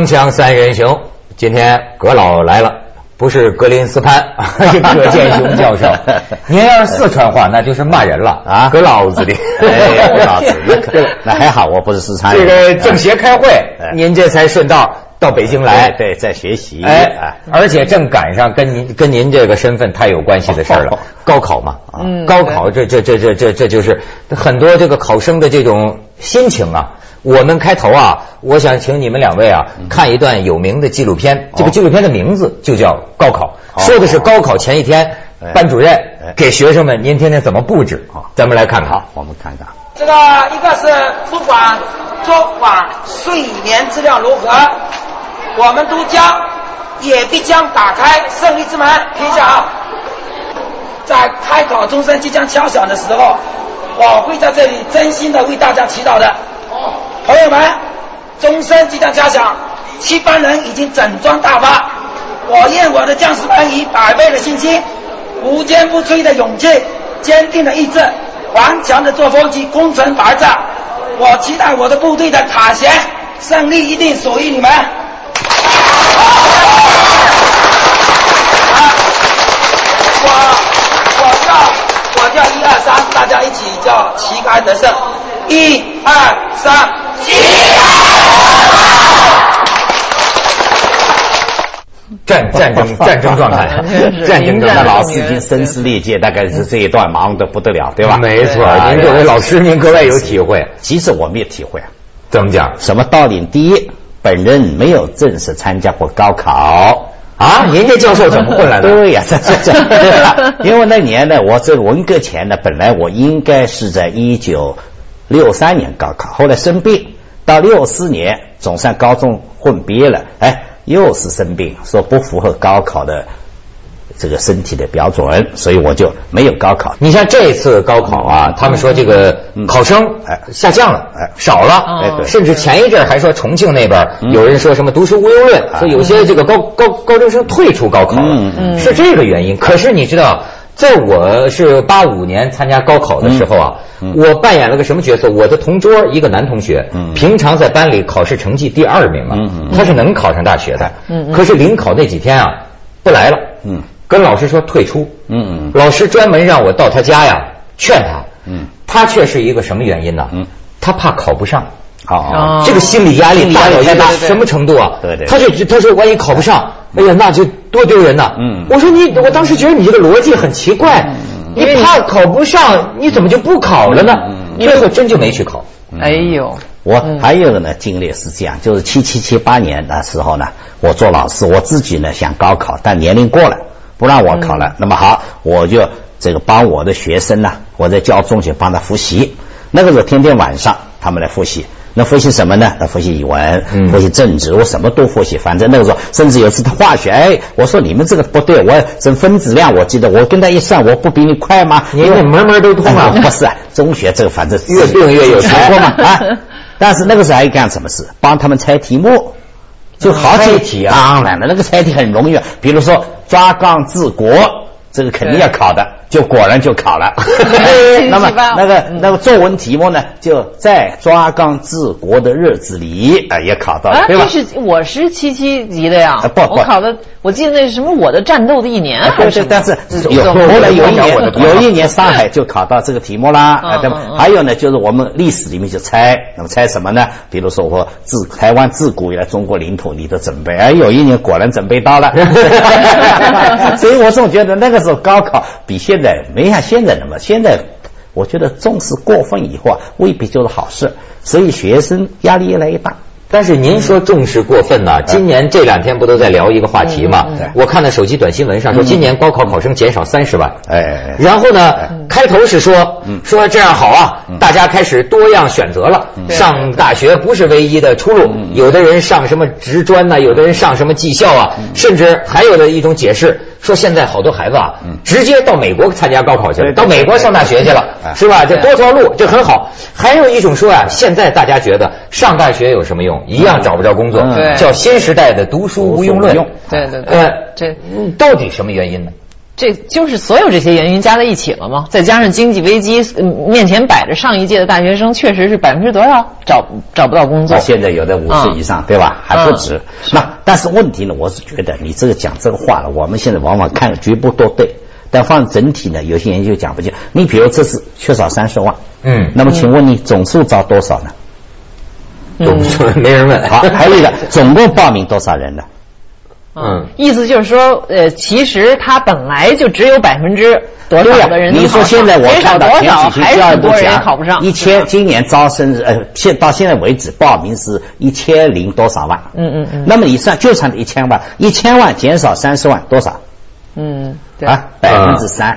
锵锵三人行，今天葛老来了，不是格林斯潘，是葛剑雄教授。您要是四川话，那就是骂人了啊！葛老子的，哎，葛老子，那可那还好，我不是四川人这。个政协开会，您这才顺道到北京来。对对，在学习。哎，而且正赶上跟您跟您这个身份太有关系的事儿了，高考嘛，啊高考这这这这这这就是很多这个考生的这种心情啊。我们开头啊，我想请你们两位啊看一段有名的纪录片，这个纪录片的名字就叫《高考》，说的是高考前一天哎班主任哎给学生们您听听怎么布置啊。咱们来看看好，。我们看看。这个一个是不管昨晚睡眠质量如何，我们都将也必将打开胜利之门。听一下啊，在开考钟声即将敲响的时候，我会在这里真心的为大家祈祷的。朋友们，钟声即将敲响，七班人已经整装打发。我愿我的将士们以百倍的信心、无坚不摧的勇气、坚定的意志、顽强的作风及攻城拔寨。我期待我的部队的塔前胜利一定属于你们。我我叫我叫一二三，大家一起叫旗开得胜。一二三，战战争战争状态，战争状态。老师已经声嘶力竭，大概是这一段忙得不得了，对吧？没错，哎您作为老师，您格外有体会。其实我们也体会啊。怎么讲什么道理？第一，本人没有正式参加过高考。啊？人家教授怎么混来的？对呀，这这这，因为那年呢，我这文革前呢，本来我应该是在一九六三年高考，后来生病，到六四年总算高中混毕业了，哎，又是生病，说不符合高考的这个身体的标准，所以我就没有高考。你像这次高考啊，他们说这个考生哎。下降了，哎少了，哎对甚至前一阵儿还说重庆那边有人说什么读书无忧论，说有些这个高高高中生退出高考了是这个原因。可是你知道，在我是八五年参加高考的时候啊，嗯我扮演了个什么角色？我的同桌一个男同学，嗯。平常在班里考试成绩第二名啊嗯嗯，他是能考上大学的嗯嗯，可是临考那几天啊，不来了，嗯。跟老师说退出，嗯嗯。老师专门让我到他家呀劝他，嗯。他却是一个什么原因呢？嗯。他怕考不上，好哦。这个心理压力大到什么程度啊？对对。他就他说万一考不上，哎呀，那就多丢人呐！嗯我说你，我当时觉得你这个逻辑很奇怪，你怕考不上，你怎么就不考了呢？嗯最后真就没去考。哎呦，我还有呢，经历是这样，就是七七七八年的时候呢，我做老师，我自己呢想高考，但年龄过了，不让我考了。那么好，我就这个帮我的学生呢，我在教中学帮他复习。那个时候天天晚上他们来复习，那复习什么呢？那复习语文，嗯复习政治，我什么都复习。反正那个时候，甚至有一次他化学，哎，我说你们这个不对，我这分子量，我记得我跟他一算，我不比你快吗？你这门门都通啊哎不是啊，中学这个反正越病越有才过嘛 啊。但是那个时候还干什么事？帮他们猜题目，就好几猜题啊当然了，那个猜题很容易，啊，比如说抓纲治国，这个肯定要考的，就果然就考了。那么那个嗯那个作文题目呢，就在抓纲治国的日子里啊，也考到了，啊，对吧这？是我是七七级的呀啊，不不我考的，我记得那是什么我的战斗的一年啊对对，还是，但是有后来有一年有一年上海就考到这个题目啦，嗯啊，对吧还有呢，就是我们历史里面就猜，那么猜什么呢？比如说我自台湾自古以来中国领土你的准备，哎，有一年果然准备到了，所以我总觉得那个时候高考比现在没像现在那么，现在我觉得重视过分以后啊，未必就是好事，所以学生压力越来越大。但是您说重视过分呢？今年这两天不都在聊一个话题吗？我看到手机短新闻上说，今年高考考生减少三十万。哎，然后呢，开头是说嗯。说这样好啊，大家开始多样选择了，上大学不是唯一的出路，有的人上什么职专呐，有的人上什么技校啊，甚至还有的一种解释说，现在好多孩子啊，直接到美国参加高考去了，到美国上大学去了，哎是吧？这多条路，这很好。还有一种说啊，现在大家觉得上大学有什么用？一样找不着工作，叫新时代的读书无用论。对对对呃，这嗯到底什么原因呢？这就是所有这些原因加在一起了吗？再加上经济危机，嗯面前摆着上一届的大学生确实是百分之多少找找不到工作。现在有的五十以上，对吧？还不止。那但是问题呢，我是觉得你这个讲这个话了，我们现在往往看局部都对，但放整体呢，有些研究讲不清。你比如这次缺少三十万，嗯那么请问你总数招多少呢？总数没人问。好，还有一个，总共报名多少人呢？嗯意思就是说，呃，其实他本来就只有百分之多少的人能你说考上现在我多少，前几期还是教育部很多人也讲考不上。一千，今年招生呃，现到现在为止报名是一千零多少万？嗯嗯嗯那么你算就算一千万，一千万减少三十万多少？嗯，对啊，百分之三。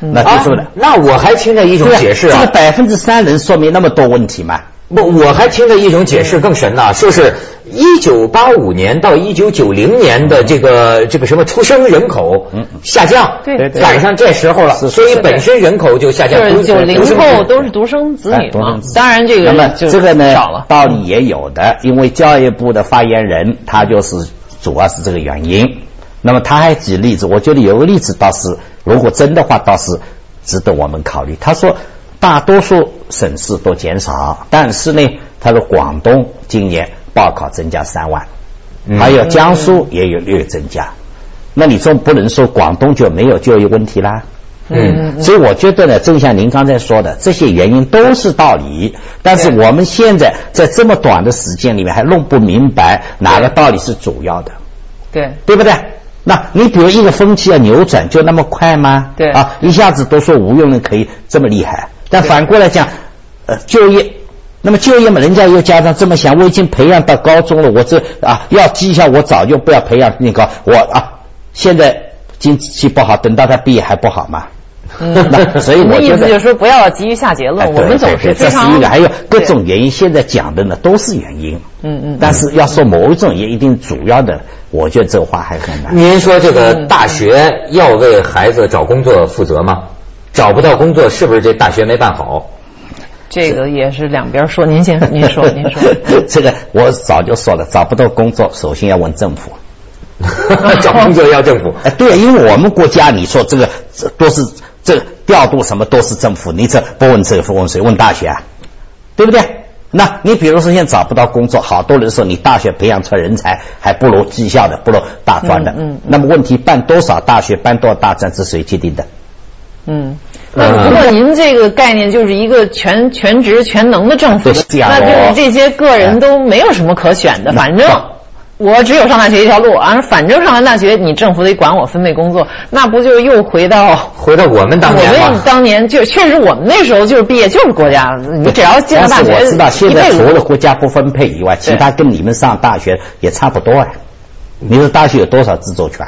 那啊就说的。那我还听着一种解释啊这个，百分之三能说明那么多问题吗？不，我还听着一种解释更神呐、说是一九八五年到一九九零年的这个这个什么出生人口嗯下降，对对对赶上这时候了，所以本身人口就下降。就是独九零后都是独生子女嘛哎独生子，当然这个那么这个呢少了，。道理也有的，因为教育部的发言人他就是主要是这个原因。那么他还举例子，我觉得有个例子倒是，如果真的话倒是值得我们考虑。他说，大多数省市都减少，但是呢，他说广东今年报考增加三万，嗯还有江苏也有略增加。那你总不能说广东就没有就业问题啦？嗯所以我觉得呢，正像您刚才说的，这些原因都是道理，但是我们现在在这么短的时间里面还弄不明白哪个道理是主要的，对，对不对？那你比如一个风气要扭转，就那么快吗？对啊，一下子都说无用人可以这么厉害，但反过来讲，呃，就业。那么就业嘛，人家有家长这么想，我已经培养到高中了，我这啊要绩效，我早就不要培养那个，我啊现在经济不好，等到他毕业还不好吗？那所以你的我觉得意思就是说，不要急于下结哎论，对我们总是非常这是一个，还有各种原因，现在讲的呢都是原因。嗯嗯但是要说某一种也一定主要的，我觉得这话还很难。您说这个嗯大学要为孩子找工作负责吗？找不到工作，是不是这大学没办好？这个也是两边说。您先，您说，您说。这个我早就说了，找不到工作，首先要问政府。找工作要政府。哎，对，因为我们国家，你说这个这都是这个调度什么都是政府，你这不问政府问谁？问大学啊，对不对？那你比如说现在找不到工作，好多人说你大学培养出来人才还不如技校的，不如大专的。嗯嗯那么问题办多少大学，办多少大专，是谁决定的？嗯，那不过您这个概念就是一个全全职全能的政府那就是哦这些个人都没有什么可选的，反正。我只有上大学一条路啊，反正上完大学，你政府得管我分配工作，那不就又回到 回到我们当年我们，当年就确实我们那时候就是毕业就是国家，你只要进了大学，我知道现在除了国家不分配以外，其他跟你们上大学也差不多啊。你说大学有多少自主权？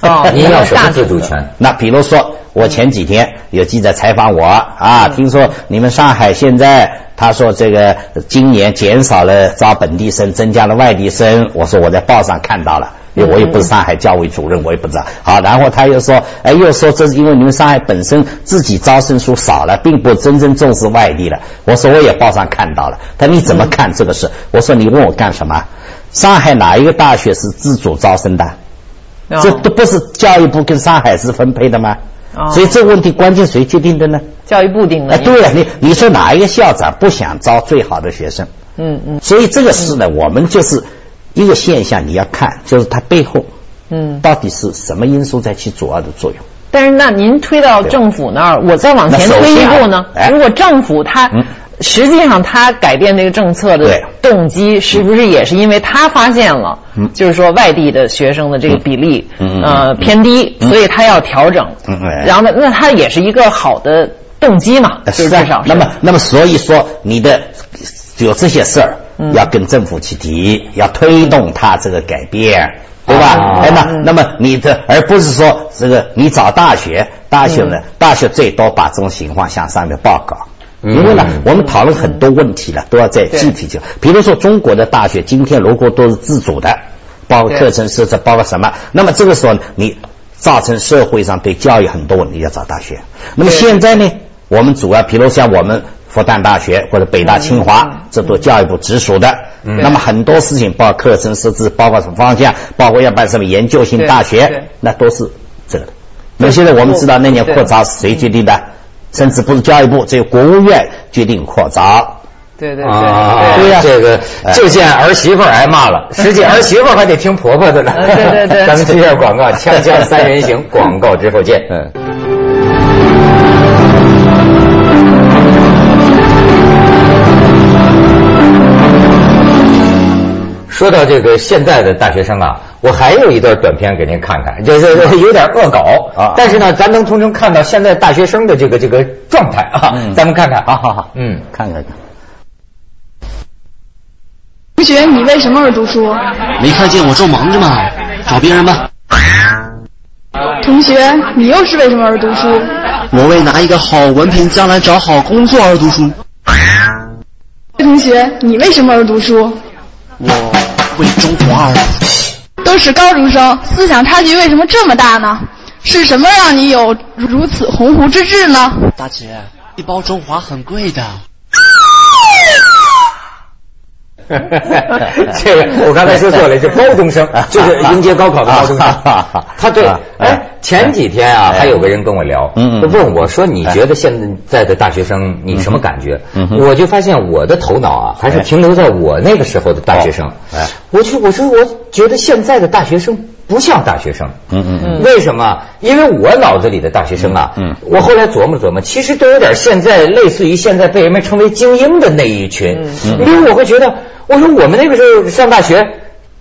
哦，您要什么大自主权？那比如说，我前几天有记者采访我啊，嗯听说你们上海现在，他说这个今年减少了招本地生，增加了外地生。我说我在报上看到了。因为我也不是上海教委主任，我也不知道。好，然后他又说，哎，又说这是因为你们上海本身自己招生数少了，并不真正重视外地了。我说我也报上看到了，他你怎么看这个事？我说你问我干什么？上海哪一个大学是自主招生的？哦这都不是教育部跟上海市分配的吗？哦所以这个问题关键谁决定的呢？教育部定的。哎，对了，你你说哪一个校长不想招最好的学生？嗯嗯所以这个事呢，我们就是一个现象，你要看，就是它背后嗯。到底是什么因素在起主要的作用。但是那您推到政府那儿，我再往前推一步呢？哎如果政府它嗯实际上他改变这个政策的动机，是不是也是因为他发现了嗯，就是说外地的学生的这个比例呃嗯偏低，所以他要调整。然后呢，那他也是一个好的动机嘛，就是至啊。少那么那么所以说你的有这些事儿嗯。要跟政府去提，要推动他这个改变。对吧？那那么你的，而不是说这个你找大学，大学呢，大学最多把这种情况向上面报告。嗯因为呢，我们讨论很多问题了，都要在具体就，比如说中国的大学今天如果都是自主的，包括课程设置，包括什么，那么这个时候你造成社会上对教育很多问题，要找大学。那么现在呢，我们主要，比如像我们复旦大学或者北大、清嗯华，这都教育部直属的。那么很多事情，包括课程设置，包括什么方向，包括要办什么研究性大学，那都是这个的。那现在我们知道那年扩招谁决定的？甚至不是教育部，只有国务院决定扩招。对对啊，对对呀这个哎就见儿媳妇挨骂了，实际儿媳妇还得听婆婆的呢。嗯对对对 咱们接下广告，锵锵三人行，广告之后见。嗯。说到这个现在的大学生啊，我还有一段短片给您看看，这这这有点恶搞啊但是呢，咱能从中看到现在大学生的这个这个状态啊，嗯咱们看看。好好好，嗯，看看看。同学，你为什么而读书？没看见我正忙着吗？找别人吧。同学，你又是为什么而读书？我为拿一个好文凭，将来找好工作而读书。同学，你为什么而读书？我为中华而读书。都是高中生，思想差距为什么这么大呢？是什么让你有如此鸿鹄之志呢？大姐，一包中华很贵的。这个我刚才说错了，是高中生，就是迎接高考的高中生。他对，哎，前几天啊，还有个人跟我聊，嗯嗯问我说：“你觉得现在的大学生你什么感觉嗯？”我就发现我的头脑啊，还是停留在我那个时候的大学生哦哎。我就我说我觉得现在的大学生不像大学生。嗯嗯嗯。为什么？因为我脑子里的大学生啊，我后来琢磨琢磨，其实都有点现在类似于现在被人们称为精英的那一群。嗯因为我会觉得，我说我们那个时候上大学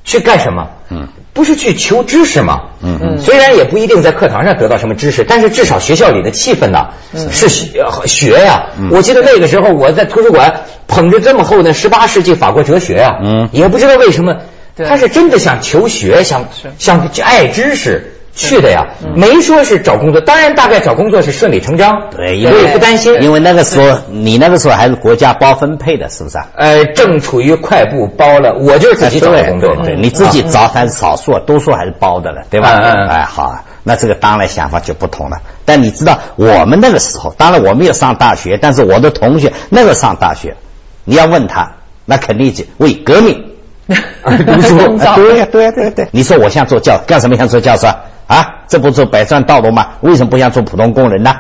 去干什么？嗯。不是去求知识吗？嗯。嗯。虽然也不一定在课堂上得到什么知识，但是至少学校里的气氛呐、是学学呀、嗯。我记得那个时候我在图书馆捧着这么厚的十八世纪法国哲学呀、嗯。也不知道为什么，他是真的想求学，想是。想爱知识。去的呀，没说是找工作，当然大概找工作是顺理成章，对，因我为也不担心，因为那个时候你那个时候还是国家包分配的，是不是啊？呃正处于快步包了，我就是自己找的工作，对对，你自己找还是少数，多数还是包的了，对吧？嗯哎，好，那这个当然想法就不同了。但你知道我们那个时候，当然我没有上大学，但是我的同学那个上大学，你要问他，那肯定是为革命。读书。对呀、对呀、对呀、对。你说我想做教，干什么想做教授啊？啊，这不是百川道路吗？为什么不想做普通工人呢？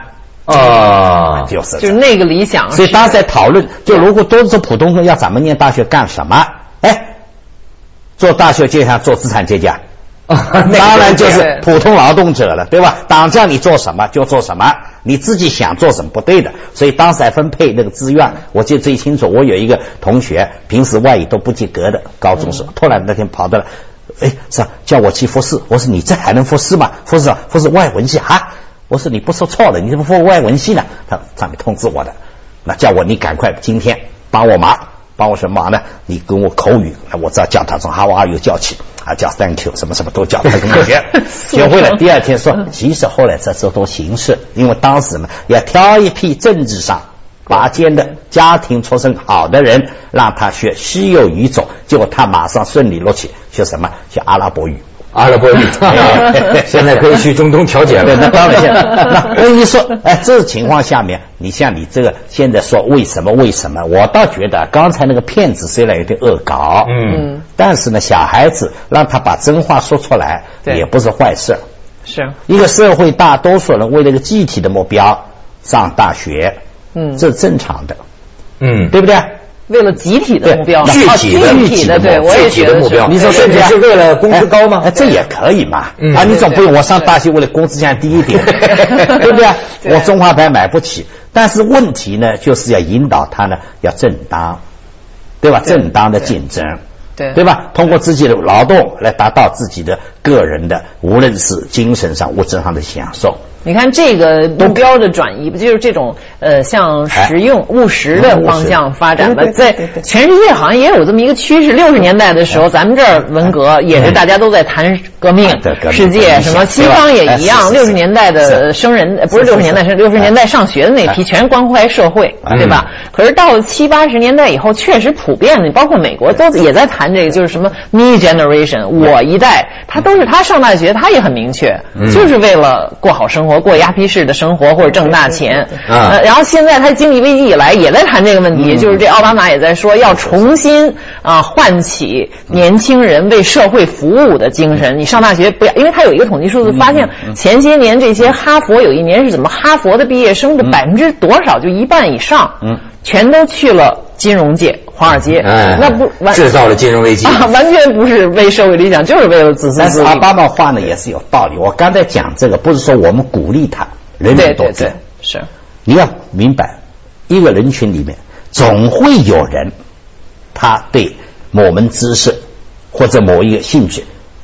啊，就是就是那个理想。所以当时在讨论，就如果都是普通人，要咱们念大学干什么？哎，做大学就想做资产阶级啊，当然就是普通劳动者了，对吧？党叫你做什么就做什么，你自己想做什么不对的。所以当时还分配那个志愿，我记得最清楚。我有一个同学，平时外语都不及格的高中生，突然那天跑到了，哎，是啊叫我去复试。我说你这还能复试吗？复试啊，复试外文系啊。我说你不说错了，你怎么复外文系呢？他上面通知我的，那叫我你赶快今天帮我忙。帮我什么忙呢？你跟我口语，我只要叫他从 How are you 叫起，啊叫 Thank you 什么什么都叫他跟我学，学会了。第二天说，其实后来这是都形式，因为当时嘛要挑一批政治上拔尖的家庭出身好的人，让他学稀有语种，结果他马上顺利录取，学什么？学阿拉伯语。阿拉伯语，现在可以去中东调解对，了。那当然现在，那那你说，哎，这情况下面，你像你这个现在说为什么为什么？我倒觉得刚才那个骗子虽然有点恶搞，嗯，但是呢，小孩子让他把真话说出来，对也不是坏事。是，一个社会大多数人为了一个具体的目标上大学，嗯这是正常的，嗯，对不对？为了集体的目标，具啊体的具体的，对我也具体觉得是的目标，你说甚至是为了工资高吗哎，？这也可以嘛。嗯啊，你总不用我上大学为了工资降低一点，对不对？我中华牌买不起，但是问题呢，就是要引导他呢要正当，对吧？正当的竞争。对对吧？通过自己的劳动来达到自己的个人的，无论是精神上、物质上的享受。你看这个目标的转移，不就是这种呃向实用、务实的方向发展吗？在全世界好像也有这么一个趋势。六十年代的时候，咱们这儿文革也是大家都在谈革命世界什么西方也一样。六十年代的生人呃不是六十年代，生六十年代上学的那批，哎。全关怀社会，对吧？可是到了七八十年代以后，确实普遍的，包括美国都也在谈这个，就是什么 me generation，我一代，他都是他上大学，他也很明确，就是为了过好生活，过鸭皮式的生活或者挣大钱。啊。呃然后现在他经济危机以来也在谈这个问题，就是这奥巴马也在说要重新啊唤起年轻人为社会服务的精神。你上大学不要，因为他有一个统计数字，发现前些年这些哈佛有一年是怎么哈佛的毕业生的百分之多少，就一半以上，嗯。全都去了金融界、华尔街，哎，那不完制造了金融危机。啊，完全不是为社会理想，就是为了自私但是奥自利。巴马话呢也是有道理。我刚才讲这个，不是说我们鼓励他，人对人都这对对，是你要明白，一个人群里面总会有人，他对某门知识或者某一个兴趣，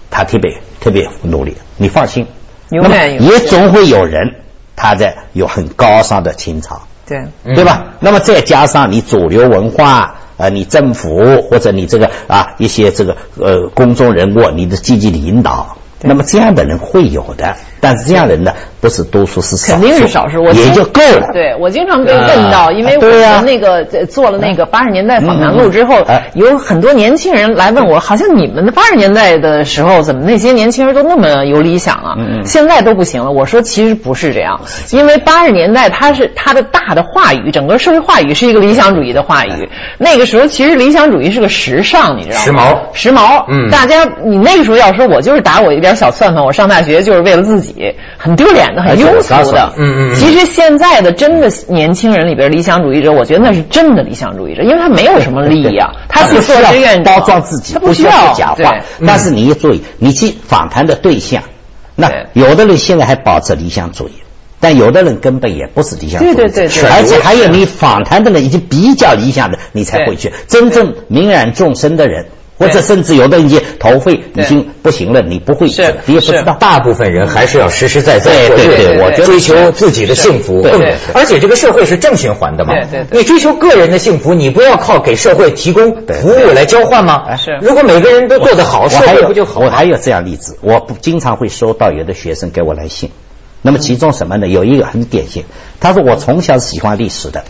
他特别特别努力。你放心，也总会有人他在有很高尚的情操。对。嗯对吧？那么再加上你主流文化，呃，你政府或者你这个啊一些这个呃公众人物，你的积极的引导，那么这样的人会有的，但是这样人呢不是多数，是少数肯定是少数，我也经就够了。对我经常被问到，啊因为我对呀们那个呃做了那个八十年代访谈录之后有很多年轻人来问我，好像你们的八十年代的时候，怎么那些年轻人都那么有理想啊？现在都不行了。我说其实不是这样，因为八十年代它是它的大的话语，整个社会话语是一个理想主义的话语。那个时候其实理想主义是个时尚，你知道吗？时髦时髦。嗯大家你那个时候要说我就是打我一点小算盘，我上大学就是为了自己，很丢脸的，很庸俗的。嗯嗯嗯其实现在的真的年轻人里边理想主义者，我觉得那是真的理想主义者，因为他没有什么利益啊，他去做不需要志愿者包装自己，他不需要说假话。但是你要注意，你去访谈的对象，那有的人现在还保持理想主义。但有的人根本也不是理想主义者，对对对对而且还有你访谈的人已经比较理想的，你才会去。真正泯然众生的人，或者甚至有的人已经头会已经不行了，你不会，是你也不知道。大部分人还是要实实在在对对对我对对追求自己的幸福，对对而且这个社会是正循环的嘛。对对对你追求个人的幸福，你不要靠给社会提供服务来交换吗？哎是如果每个人都过得好，社我还有会不就好？我还有这样例子，我不经常会收到有的学生给我来信，那么其中什么呢？有一个很典型，他说我从小喜欢历史的，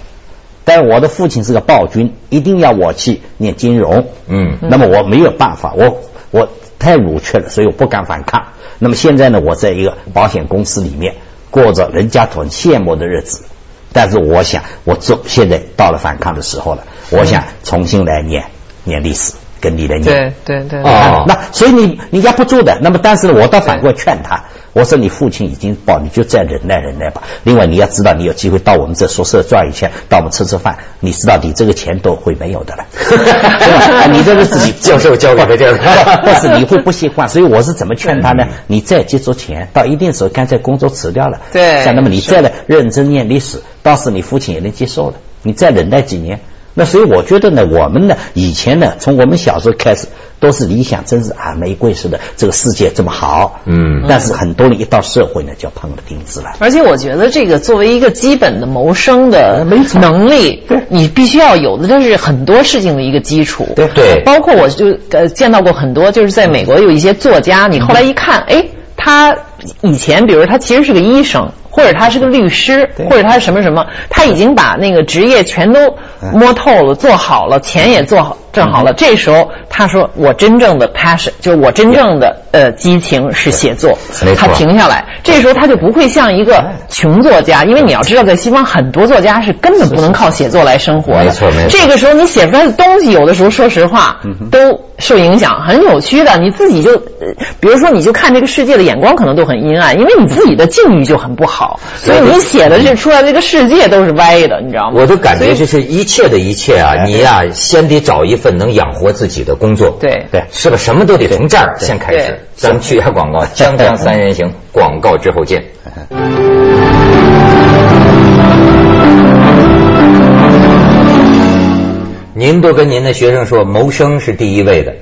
但我的父亲是个暴君，一定要我去念金融，嗯那么我没有办法，我我太鲁却了，所以我不敢反抗。那么现在呢，我在一个保险公司里面过着人家很羡慕的日子，但是我想，我做现在到了反抗的时候了，我想重新来念念历史，跟你来念。对对对哦那所以你你压不住的。那么但是，我倒反过来劝他，我说你父亲已经报，你就再忍耐忍耐吧。另外你要知道，你有机会到我们这宿舍转一圈，到我们吃吃饭，你知道你这个钱都会没有的了？你这个自己 教授教给的这个但是你会不习惯，所以我是怎么劝他呢？你再接触钱，到一定时候干脆工作辞掉了，对像那么你再来认真念历史，到时你父亲也能接受了，你再忍耐几年。那所以我觉得呢，我们呢以前呢，从我们小时候开始都是理想，真是啊玫瑰似的，这个世界这么好，嗯但是很多人一到社会呢，就碰了钉子了。而且我觉得这个作为一个基本的谋生的能力对，你必须要有的，这是很多事情的一个基础。对对包括我就呃见到过很多，就是在美国有一些作家，你后来一看，哎，他以前比如他其实是个医生。或者他是个律师，或者他是什么什么，他已经把那个职业全都摸透了，做好了，钱也做好挣好了。这时候他说：“我真正的 passion 就是我真正的呃激情是写作。”他停下来，这时候他就不会像一个穷作家，因为你要知道，在西方很多作家是根本不能靠写作来生活的。没错没错这个时候你写出来的东西，有的时候说实话都受影响，很扭曲的。你自己就，呃比如说你就看这个世界的眼光可能都很阴暗，因为你自己的境遇就很不好，所以你写的这出来这个世界都是歪的，你知道吗？我都感觉就是一切的一切啊，哎你呀、先得找一份能养活自己的工作，对对是吧？什么都得从这儿先开始。咱们去一下广告，锵锵 三人行，广告之后见。您都跟您的学生说，谋生是第一位的，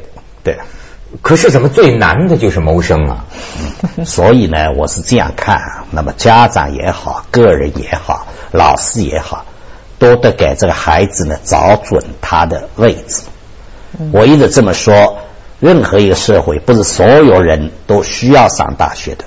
对。可是怎么最难的就是谋生啊？所以呢，我是这样看啊，那么家长也好，个人也好，老师也好，都得给这个孩子呢找准他的位置。我一直这么说，任何一个社会不是所有人都需要上大学的，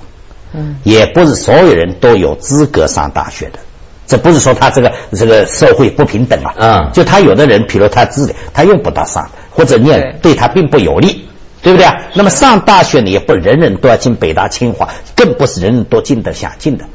嗯。也不是所有人都有资格上大学的。这不是说他这个这个社会不平等啊，嗯。就他有的人，比如他自己，他用不到上，或者念对。他并不有利，对不对啊？那么上大学呢，也不人人都要进北大清华，更不是人人都进得下进的。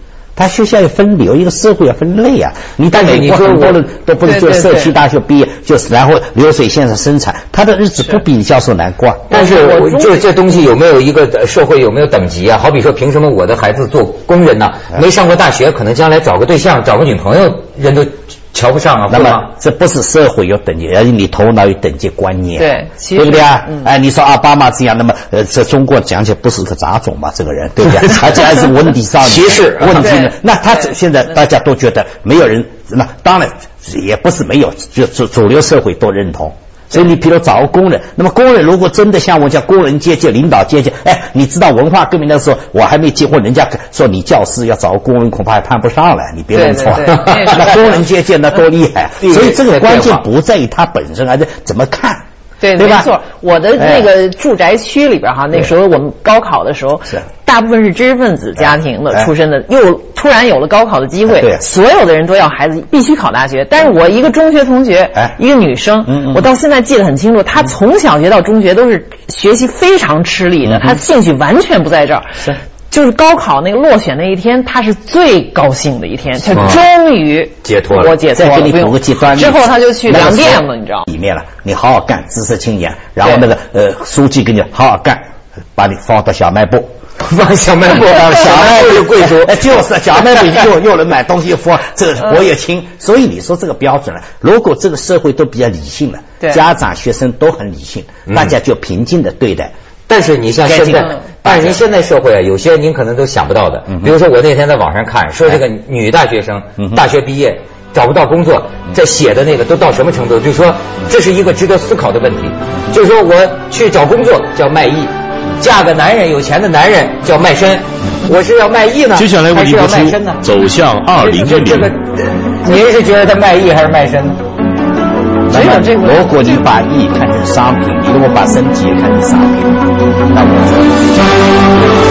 他学校要分流，一个社会要分类啊。你在美国很多人都不是就社区大学毕业，就是然后流水线上生产，他的日子不比你教授难过。但是我就这东西有没有一个社会有没有等级啊？好比说，凭什么我的孩子做工人呢？没上过大学，可能将来找个对象、找个女朋友，人都。瞧不上啊？那么这不是社会有等级，而是你头脑有等级观念，对，对不对啊？哎，你说奥巴马这样，那么呃，这中国讲起来不是个杂种嘛？这个人对不对？而且还是问题上歧视问题呢？那他现在大家都觉得没有人，那当然也不是没有，就主主流社会都认同。所以你比如找个工人，那么工人如果真的像我讲工人阶级、领导阶级，哎，你知道文化革命的时候，我还没结婚，人家说你教师要找个工人，恐怕还攀不上了。你别弄错，那工人阶级那多厉害。所以这个关键不在于他本身，而是怎么看。对，没错。我的那个住宅区里边哈，那时候我们高考的时候，大部分是知识分子家庭的出身的，又突然有了高考的机会，所有的人都要孩子必须考大学。但是我一个中学同学，一个女生，我到现在记得很清楚，她从小学到中学都是学习非常吃力的，她兴趣完全不在这儿。是。就是高考那个落选那一天，他是最高兴的一天，他终于解脱了。我解脱了。再给你补个极端之后他就去粮店了，你知道？里面了，你好好干，知识青年。然后那个呃，书记给你好好干，把你放到小卖部，放小卖部，小卖部贵族，就是小卖部 又又能买东西，放这我也轻。所以你说这个标准了，如果这个社会都比较理性了，家长学生都很理性，大家就平静的对待。但是你像现在，但是您现在社会啊，有些您可能都想不到的。比如说，我那天在网上看，说这个女大学生大学毕业找不到工作，这写的那个都到什么程度？就是说，这是一个值得思考的问题。就是说我去找工作叫卖艺，嫁个男人有钱的男人叫卖身，我是要卖艺呢，还是要卖身呢？走向二零一零。您是觉得他卖艺还是卖身？没有这个。如果你把艺看成商品，你如果把身体也看成商品，那我。